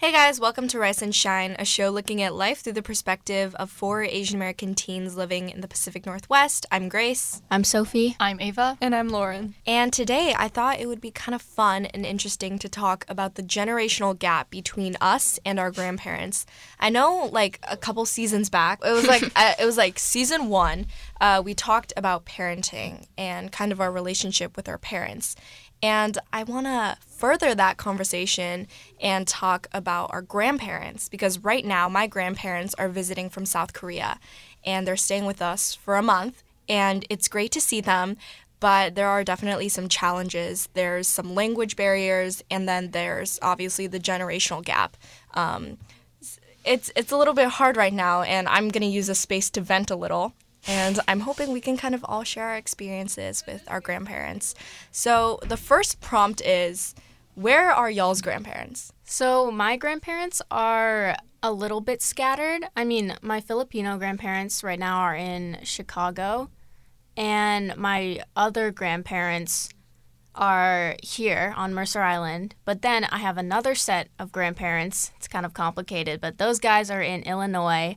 Hey guys, welcome to Rice and Shine, a show looking at life through the perspective of four Asian American teens living in the Pacific Northwest. I'm Grace. I'm Sophie. I'm Ava. And I'm Lauren. And today I thought it would be kind of fun and interesting to talk about the generational gap between us and our grandparents. I know like a couple seasons back, it was like uh, it was like season 1, uh, we talked about parenting and kind of our relationship with our parents. And I want to further that conversation and talk about our grandparents because right now my grandparents are visiting from South Korea and they're staying with us for a month. And it's great to see them, but there are definitely some challenges. There's some language barriers, and then there's obviously the generational gap. Um, it's it's a little bit hard right now, and I'm gonna use a space to vent a little and I'm hoping we can kind of all share our experiences with our grandparents. So the first prompt is where are y'all's grandparents? So, my grandparents are a little bit scattered. I mean, my Filipino grandparents right now are in Chicago, and my other grandparents are here on Mercer Island. But then I have another set of grandparents. It's kind of complicated, but those guys are in Illinois.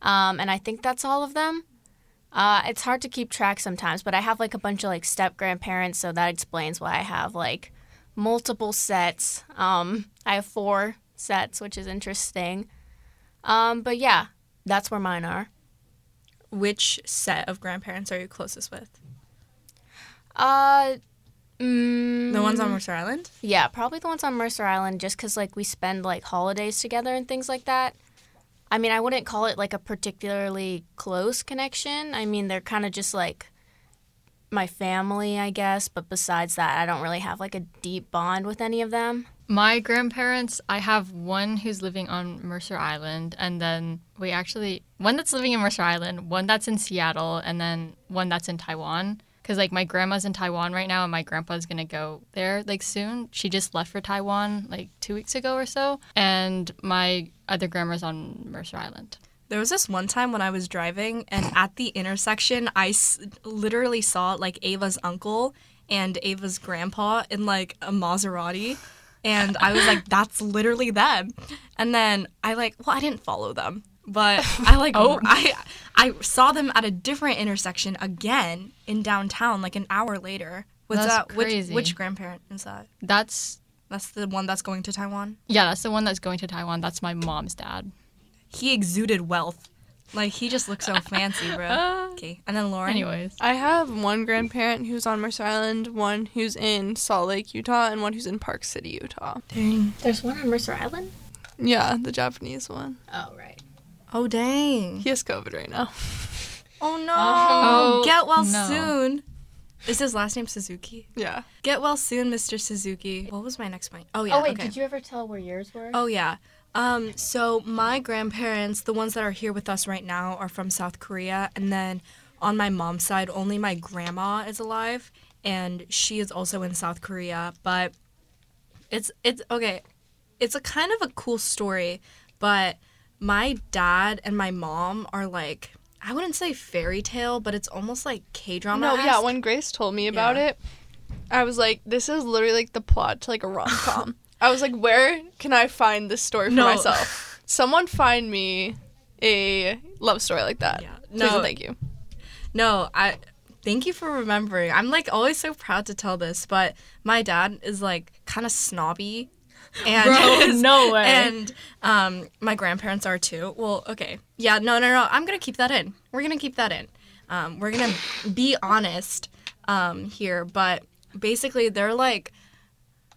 Um, and I think that's all of them. Uh, it's hard to keep track sometimes, but I have like a bunch of like step grandparents, so that explains why I have like multiple sets. Um, I have four sets, which is interesting. Um, but yeah, that's where mine are. Which set of grandparents are you closest with? Uh, mm, The ones on Mercer Island? yeah, probably the ones on Mercer Island, just because like we spend like holidays together and things like that. I mean, I wouldn't call it like a particularly close connection. I mean, they're kind of just like my family, I guess. But besides that, I don't really have like a deep bond with any of them. My grandparents, I have one who's living on Mercer Island, and then we actually, one that's living in Mercer Island, one that's in Seattle, and then one that's in Taiwan. Because, like, my grandma's in Taiwan right now, and my grandpa's gonna go there, like, soon. She just left for Taiwan, like, two weeks ago or so. And my other grandma's on Mercer Island. There was this one time when I was driving, and at the intersection, I s- literally saw like Ava's uncle and Ava's grandpa in like a Maserati. And I was like, that's literally them. And then I like, well, I didn't follow them, but I like, Oh. I, I saw them at a different intersection again in downtown, like an hour later. Was That's that which crazy. which grandparent is that? That's, That's the one that's going to Taiwan. yeah, that's the one that's going to Taiwan. That's my mom's dad. He exuded wealth, like he just looks so fancy, bro. Uh, okay, and then Lauren. Anyways. I have one grandparent who's on Mercer Island, one who's in Salt Lake, Utah, and one who's in Park City, Utah. Dang. There's one on Mercer Island. Yeah, the Japanese one. Oh right. Oh dang. He has COVID right now. Oh no. Oh, Get well no. soon. Is his last name Suzuki? Yeah. Get well soon, Mr. Suzuki. What was my next point? Oh yeah. oh wait, okay. did you ever tell where yours were? Oh yeah. Um, so my grandparents, the ones that are here with us right now, are from South Korea, and then on my mom's side, only my grandma is alive, and she is also in South Korea. But it's it's okay. It's a kind of a cool story, but my dad and my mom are like I wouldn't say fairy tale, but it's almost like K drama. No, yeah, when Grace told me about Yeah. it, I was like, this is literally like the plot to like a rom com. I was like, where can I find this story for No. myself? Someone find me a love story like that. Yeah. No. thank you. No, I thank you for remembering. I'm like always so proud to tell this, but my dad is like kind of snobby. And Bro, no way. And um my grandparents are too. Well, okay. Yeah, no, no, no. I'm going to keep that in. We're going to keep that in. Um we're going to be honest um here, but basically they're like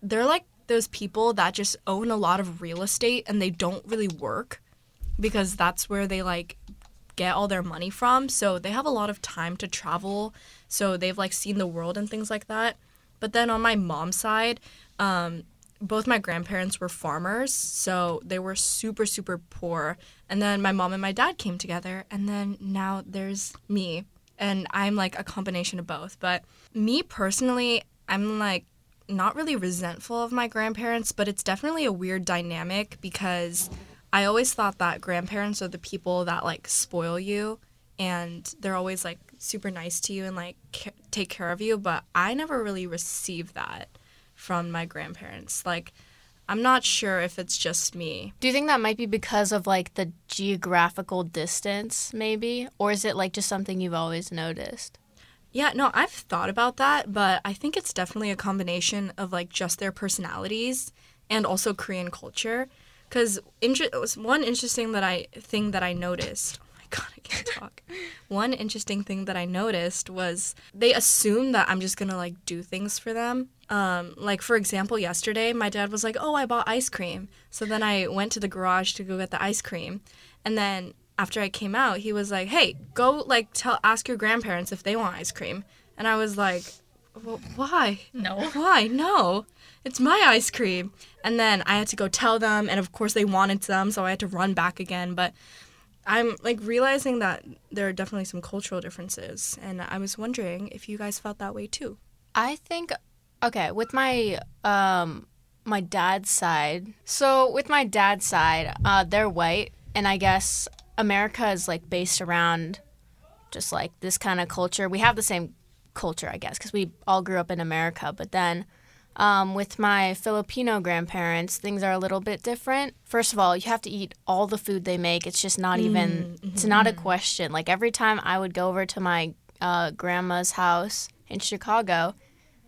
they're like those people that just own a lot of real estate and they don't really work because that's where they like get all their money from. So they have a lot of time to travel. So they've like seen the world and things like that. But then on my mom's side, um, both my grandparents were farmers. So they were super, super poor. And then my mom and my dad came together. And then now there's me. And I'm like a combination of both. But me personally, I'm like not really resentful of my grandparents, but it's definitely a weird dynamic because I always thought that grandparents are the people that like spoil you and they're always like super nice to you and like ca- take care of you, but I never really received that from my grandparents. Like I'm not sure if it's just me. Do you think that might be because of like the geographical distance, maybe? Or is it like just something you've always noticed? Yeah, no, I've thought about that, but I think it's definitely a combination of like just their personalities and also Korean culture. Because inter- one interesting that I thing that I noticed. Oh my god, I can't talk. one interesting thing that I noticed was they assume that I'm just gonna like do things for them. Um, like for example, yesterday my dad was like, "Oh, I bought ice cream." So then I went to the garage to go get the ice cream, and then after I came out, he was like, "Hey, go like tell ask your grandparents if they want ice cream." And I was like, well, "Why? No. Why? No, it's my ice cream." And then I had to go tell them, and of course they wanted some, so I had to run back again. But I'm like realizing that there are definitely some cultural differences, and I was wondering if you guys felt that way too. I think okay, with my um my dad's side. So with my dad's side, uh they're white and I guess America is like based around just like this kind of culture. We have the same culture, I guess, cuz we all grew up in America, but then um, with my Filipino grandparents, things are a little bit different. First of all, you have to eat all the food they make. It's just not even, it's not a question. Like every time I would go over to my uh, grandma's house in Chicago,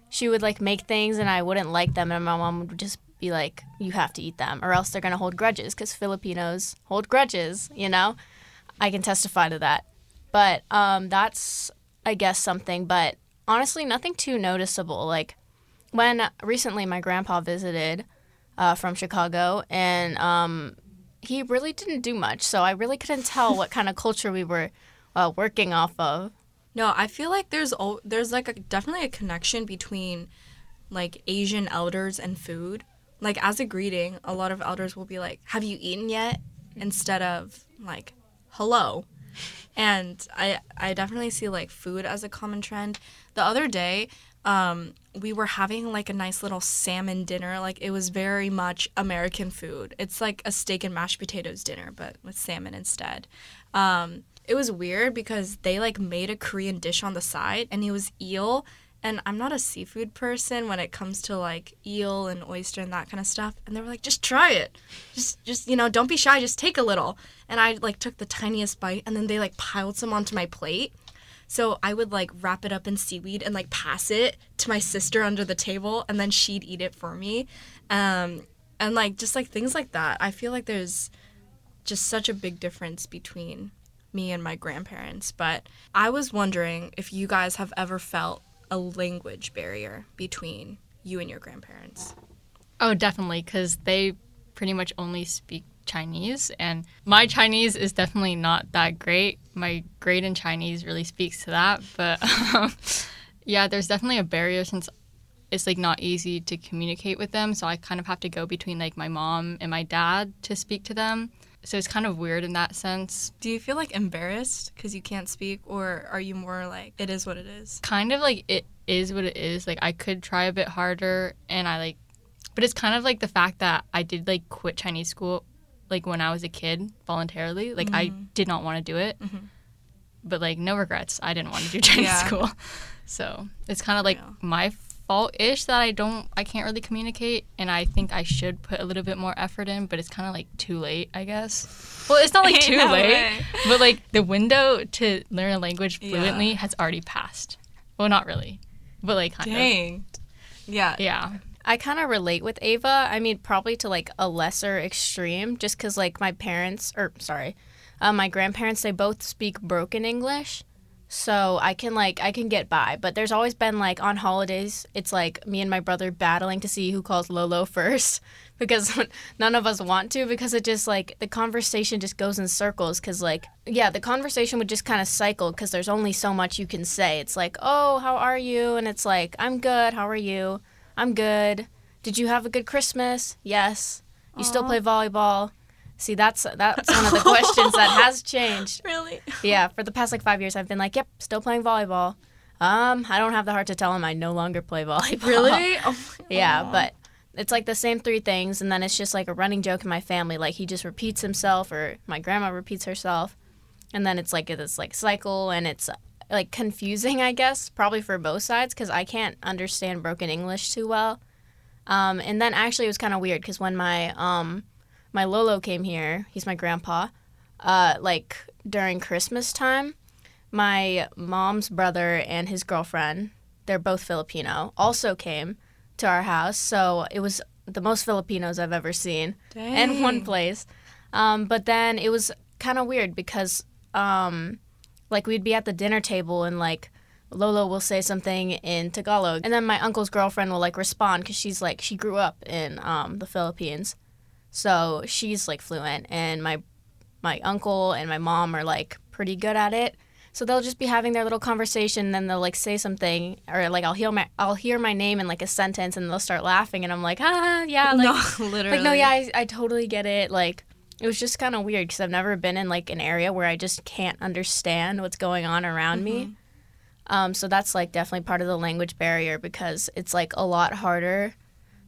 she would like make things and I wouldn't like them, and my mom would just be like, "You have to eat them, or else they're gonna hold grudges." Because Filipinos hold grudges, you know. I can testify to that. But um, that's, I guess, something. But honestly, nothing too noticeable. Like when recently my grandpa visited uh, from Chicago, and um, he really didn't do much. So I really couldn't tell what kind of culture we were uh, working off of. No, I feel like there's al- there's like a, definitely a connection between like Asian elders and food. Like as a greeting, a lot of elders will be like, "Have you eaten yet?" instead of like, "Hello." And I I definitely see like food as a common trend. The other day, um, we were having like a nice little salmon dinner. Like it was very much American food. It's like a steak and mashed potatoes dinner, but with salmon instead. Um, it was weird because they like made a Korean dish on the side and it was eel. And I'm not a seafood person when it comes to like eel and oyster and that kind of stuff. And they were like, just try it. Just, just, you know, don't be shy. Just take a little. And I like took the tiniest bite and then they like piled some onto my plate. So I would like wrap it up in seaweed and like pass it to my sister under the table and then she'd eat it for me. Um, and like just like things like that. I feel like there's just such a big difference between me and my grandparents. But I was wondering if you guys have ever felt a language barrier between you and your grandparents. Oh, definitely, because they pretty much only speak Chinese, and my Chinese is definitely not that great. My grade in Chinese really speaks to that, but um, yeah, there's definitely a barrier since it's like not easy to communicate with them. So I kind of have to go between like my mom and my dad to speak to them. So it's kind of weird in that sense. Do you feel like embarrassed because you can't speak, or are you more like it is what it is? Kind of like it is what it is. Like I could try a bit harder, and I like, but it's kind of like the fact that I did like quit Chinese school, like when I was a kid voluntarily. Like I mm-hmm. did not want to do it, mm-hmm. but like no regrets. I didn't want to do Chinese Yeah. school, so it's kind of like Yeah. my fault ish that I don't, I can't really communicate, and I think I should put a little bit more effort in, but it's kind of like too late, I guess. Well, it's not like too No late, way. but like the window to learn a language Yeah. fluently has already passed. Well, not really, but like kind of. Dang. Yeah. Yeah. I kind of relate with Ava. I mean, probably to like a lesser extreme, just because like my parents, or sorry, uh, my grandparents, they both speak broken English, so I can like I can get by. But there's always been like on holidays, it's like me and my brother battling to see who calls Lolo first, because none of us want to, because it just like the conversation just goes in circles. Because like yeah, the conversation would just kind of cycle because there's only so much you can say. It's like oh how are you, and it's like I'm good. How are you? I'm good. Did you have a good Christmas? Yes. You still play volleyball? See, that's that's one of the questions that has changed. Really? Yeah, for the past like five years, I've been like, "Yep, still playing volleyball." Um, I don't have the heart to tell him I no longer play volleyball. Really? Oh my- yeah, but it's like the same three things, and then it's just like a running joke in my family. Like he just repeats himself, or my grandma repeats herself, and then it's like this like cycle, and it's like confusing, I guess, probably for both sides because I can't understand broken English too well. Um, and then actually it was kind of weird because when my um, my Lolo came here, he's my grandpa. Uh, like during Christmas time, my mom's brother and his girlfriend, they're both Filipino, also came to our house. So it was the most Filipinos I've ever seen in one place. Um, but then it was kind of weird because, um, like, we'd be at the dinner table and, like, Lolo will say something in Tagalog, and then my uncle's girlfriend will, like, respond because she's, like, she grew up in um, the Philippines. So she's, like, fluent, and my, my uncle and my mom are, like, pretty good at it. So they'll just be having their little conversation, and then they'll like say something, or like I'll hear my I'll hear my name in like a sentence, and they'll start laughing, and I'm like, ah, yeah, like, no, literally. like no, yeah, I, I totally get it. Like it was just kind of weird because I've never been in like an area where I just can't understand what's going on around me. Um, so that's like definitely part of the language barrier because it's like a lot harder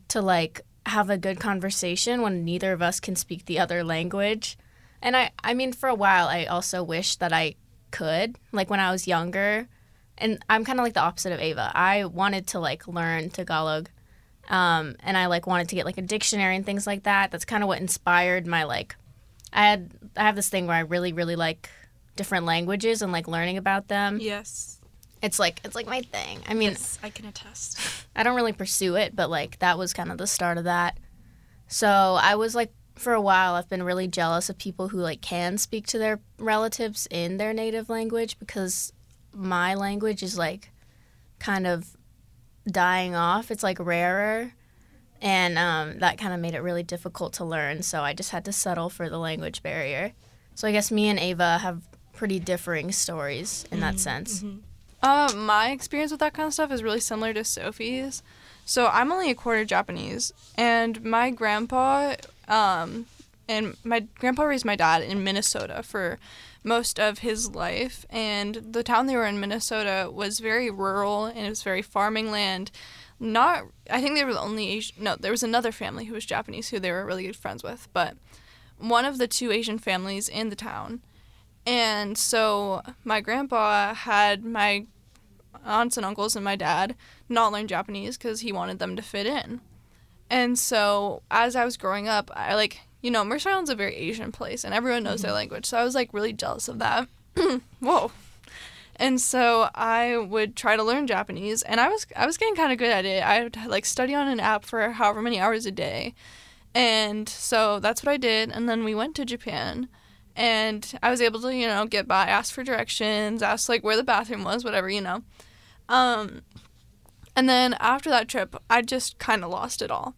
to like have a good conversation when neither of us can speak the other language. And I, I mean, for a while, I also wish that I could. Like when I was younger, and I'm kind of like the opposite of Ava. I wanted to like learn Tagalog, um, and I like wanted to get like a dictionary and things like that. That's kind of what inspired my like. I had I have this thing where I really really like different languages and like learning about them. Yes. It's like it's like my thing. I mean, Yes, I can attest. I don't really pursue it, but like that was kind of the start of that. So I was like for a while I've been really jealous of people who like can speak to their relatives in their native language because my language is like kind of dying off. It's like rarer. And um, that kind of made it really difficult to learn. So I just had to settle for the language barrier. So I guess me and Ava have pretty differing stories in that sense. Uh, my experience with that kind of stuff is really similar to Sophie's. So I'm only a quarter Japanese, and my grandpa, um, and my grandpa raised my dad in Minnesota for most of his life, and the town they were in, Minnesota, was very rural and it was very farming land. Not, I think they were the only Asian. No, there was another family who was Japanese who they were really good friends with, but one of the two Asian families in the town. And so my grandpa had my aunts and uncles and my dad not learn Japanese because he wanted them to fit in. And so as I was growing up, I like, you know, Mercer Island's a very Asian place and everyone knows their mm-hmm. language. So I was like really jealous of that. Whoa. And so I would try to learn Japanese and I was I was getting kind of good at it. I would like study on an app for however many hours a day. And so that's what I did and then we went to Japan and I was able to, you know, get by, ask for directions, ask like where the bathroom was, whatever, you know. Um, and then after that trip, I just kind of lost it all.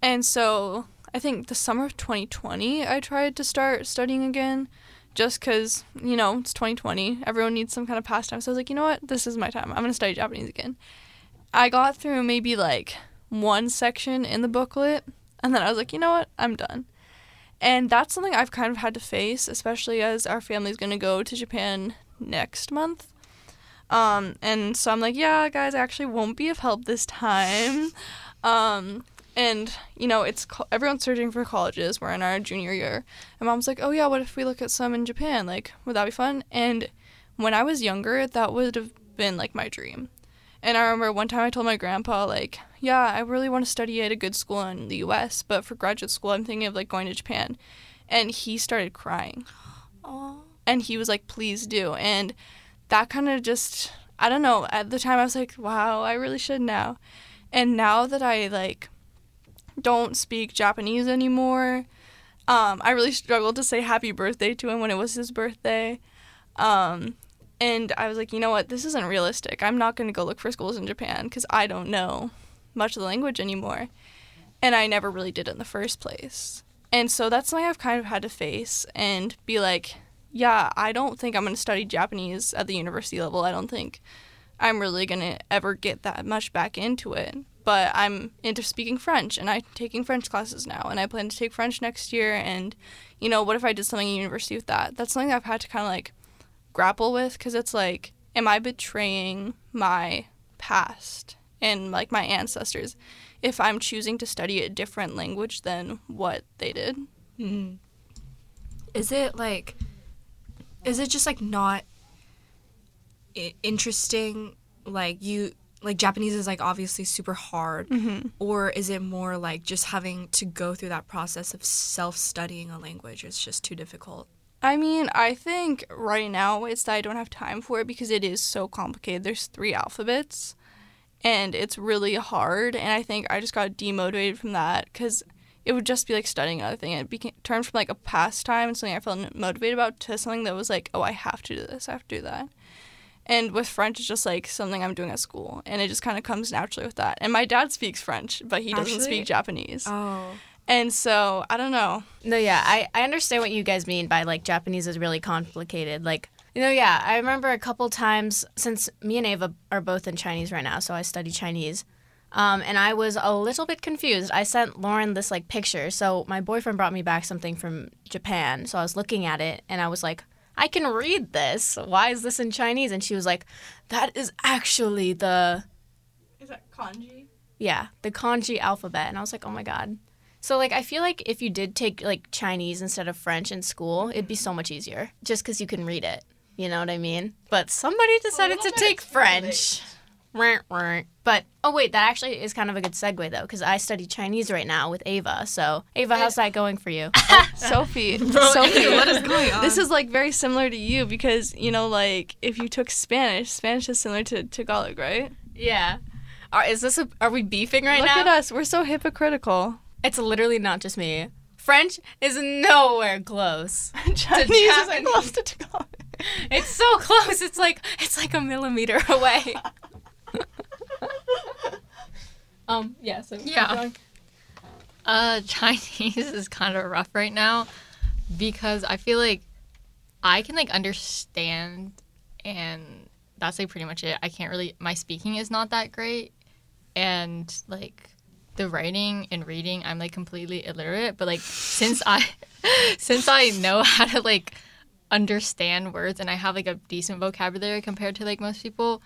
And so I think the summer of 2020, I tried to start studying again just because, you know, it's 2020. Everyone needs some kind of pastime. So I was like, you know what? This is my time. I'm going to study Japanese again. I got through maybe like one section in the booklet. And then I was like, you know what? I'm done. And that's something I've kind of had to face, especially as our family's going to go to Japan next month. Um, and so I'm like, yeah, guys, I actually won't be of help this time. Um, and you know, it's everyone's searching for colleges. We're in our junior year, and mom's like, oh yeah, what if we look at some in Japan? Like, would that be fun? And when I was younger, that would have been like my dream. And I remember one time I told my grandpa, like, yeah, I really want to study at a good school in the US, but for graduate school, I'm thinking of like going to Japan. And he started crying. And he was like, please do. And that kind of just, I don't know, at the time I was like, wow, I really should now. And now that I like don't speak Japanese anymore, um, I really struggled to say happy birthday to him when it was his birthday. Um, and I was like, you know what? This isn't realistic. I'm not going to go look for schools in Japan because I don't know much of the language anymore. And I never really did in the first place. And so that's something I've kind of had to face and be like, yeah, I don't think I'm going to study Japanese at the university level. I don't think I'm really going to ever get that much back into it. But I'm into speaking French and I'm taking French classes now. And I plan to take French next year. And, you know, what if I did something in university with that? That's something I've had to kind of like grapple with because it's like, am I betraying my past and like my ancestors if I'm choosing to study a different language than what they did? Mm-hmm. Is it like, is it just like not interesting? Like you, like Japanese is like obviously super hard, Mm-hmm. or is it more like just having to go through that process of self studying a language? It's just too difficult. I mean, I think right now it's that I don't have time for it because it is so complicated. There's three alphabets and it's really hard. And I think I just got demotivated from that because it would just be like studying another thing. It became turned from like a pastime and something I felt motivated about to something that was like, oh, I have to do this, I have to do that. And with French, it's just like something I'm doing at school. And it just kind of comes naturally with that. And my dad speaks French, but he doesn't Actually? speak Japanese. Oh. And so I don't know. No, yeah, I, I understand what you guys mean by like Japanese is really complicated. Like, you know, yeah, I remember a couple times since me and Ava are both in Chinese right now, so I study Chinese. Um, and I was a little bit confused. I sent Lauren this like picture. So my boyfriend brought me back something from Japan. So I was looking at it and I was like, I can read this. Why is this in Chinese? And she was like, that is actually the Is that kanji? yeah, the kanji alphabet. And I was like, oh my God. So, like, I feel like if you did take, like, Chinese instead of French in school, it'd be so much easier just because you can read it. You know what I mean? But somebody decided to take French. Wah, wah. But, oh, wait, that actually is kind of a good segue, though, because I study Chinese right now with Ava. So, Ava, how's that going for you? Oh, Sophie, Sophie, what is going on? This is like very similar to you because you know, like if you took Spanish, Spanish is similar to Tagalog, right? yeah. Are, is this a, are we beefing right Look now? Look at us, we're so hypocritical. It's literally not just me. French is nowhere close. Chinese is Japanese. close to Tagalog. It's so close. It's like it's like a millimeter away. Um. Yeah. So Yeah. Uh, Chinese is kind of rough right now because I feel like I can like understand, and that's like pretty much it. I can't really. My speaking is not that great, and like the writing and reading, I'm like completely illiterate. But like since I, since I know how to like understand words and I have like a decent vocabulary compared to like most people,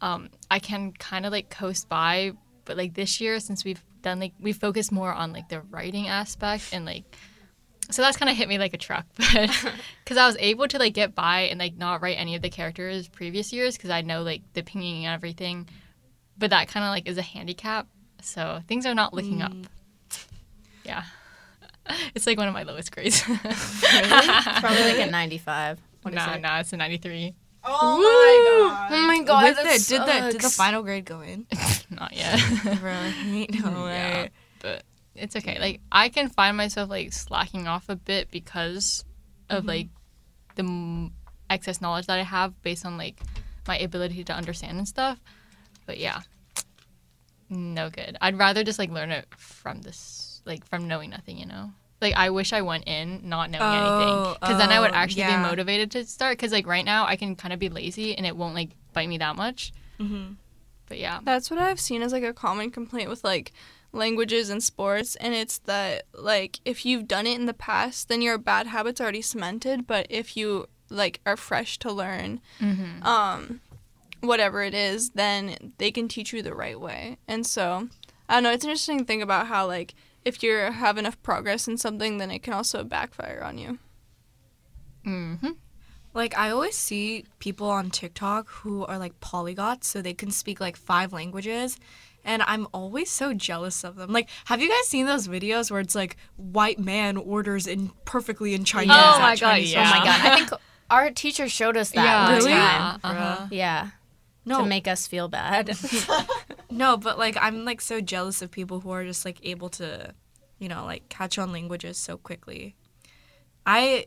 um, I can kind of like coast by. But like this year, since we've done like we focused more on like the writing aspect and like so that's kind of hit me like a truck but because i was able to like get by and like not write any of the characters previous years because i know like the pinyin and everything but that kind of like is a handicap so things are not looking up. Mm. Yeah. It's like one of my lowest grades. Probably like a 95. What is nah it? nah it's a 93 Oh my god. Oh With that it, did the did the final grade go in? Not yet ain't no way. Yeah, but it's okay. Like I can find myself like slacking off a bit because of like the m- excess knowledge that I have based on like my ability to understand and stuff. But yeah, no good. I'd rather just like learn it from this, like from knowing nothing. You know. Like I wish I went in not knowing anything, Oh, because then I would oh, actually yeah. be motivated to start. Because like right now I can kind of be lazy and it won't like bite me that much. Mm-hmm. But yeah, That's what I've seen as like a common complaint with like languages and sports, and it's that like if you've done it in the past, then your bad habits are already cemented. But if you like are fresh to learn, mm-hmm. um, whatever it is, then they can teach you the right way. And so, I don't know. It's an interesting thing about how like if you have enough progress in something, then it can also backfire on you. mm-hmm. Like I always see people on TikTok who are like polyglots, so they can speak like five languages. And I'm always so jealous of them. Like, have you guys seen those videos where it's like white man orders in perfectly in Chinese? Oh my God, Chinese yeah. Oh my god. I think our teacher showed us that Yeah, Really? time. yeah, uh-huh. Yeah. No, To make us feel bad. no, but like I'm like so jealous of people who are just like able to, you know, like catch on languages so quickly. I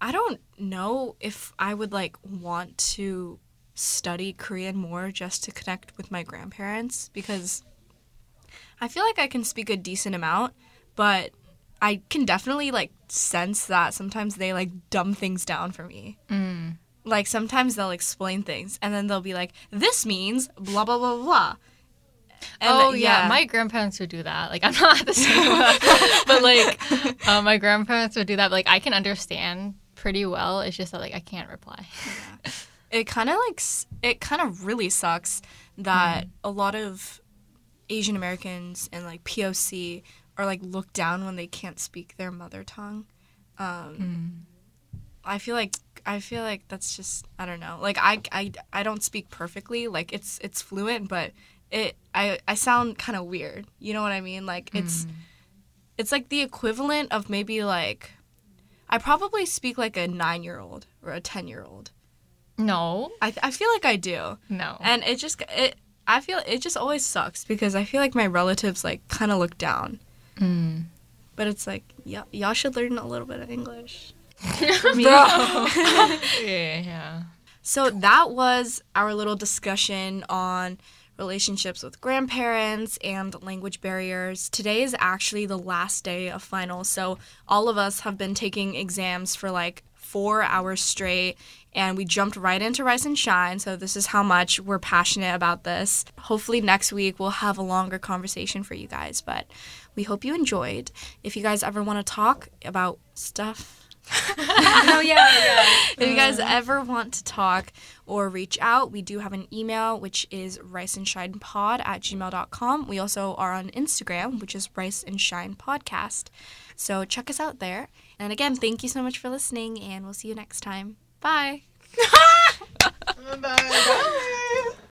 I don't know if I would like want to study Korean more just to connect with my grandparents because I feel like I can speak a decent amount, but I can definitely like sense that sometimes they like dumb things down for me. Mm. Like sometimes they'll explain things and then they'll be like, "This means blah blah blah blah." And oh th- yeah. my grandparents would do that. Like I'm not the same, but like uh, my grandparents would do that. Like I can understand pretty well. It's just that like I can't reply. it kind of like it kind of really sucks that mm-hmm. a lot of Asian Americans and like POC are like looked down when they can't speak their mother tongue. Um, mm. I feel like I feel like that's just I don't know. Like I I, I don't speak perfectly. Like it's it's fluent, but it I I sound kind of weird. You know what I mean? Like it's mm. it's like the equivalent of maybe like I probably speak like a 9-year-old or a 10-year-old. No, I I feel like I do. no. And it just it I feel it just always sucks because I feel like my relatives like kind of look down. Mm. But it's like y- y'all should learn a little bit of English. Bro. yeah, yeah. So that was our little discussion on relationships with grandparents and language barriers. Today is actually the last day of finals. So all of us have been taking exams for like 4 hours straight and we jumped right into Rice and Shine. So this is how much we're passionate about this. Hopefully next week we'll have a longer conversation for you guys, but we hope you enjoyed. If you guys ever want to talk about stuff oh yeah, yeah. if you guys mm. ever want to talk or reach out, we do have an email, which is riceandshinepod at gmail.com. We also are on Instagram, which is Rice and Shine Podcast. So check us out there. And again, thank you so much for listening, and we'll see you next time. Bye. Bye.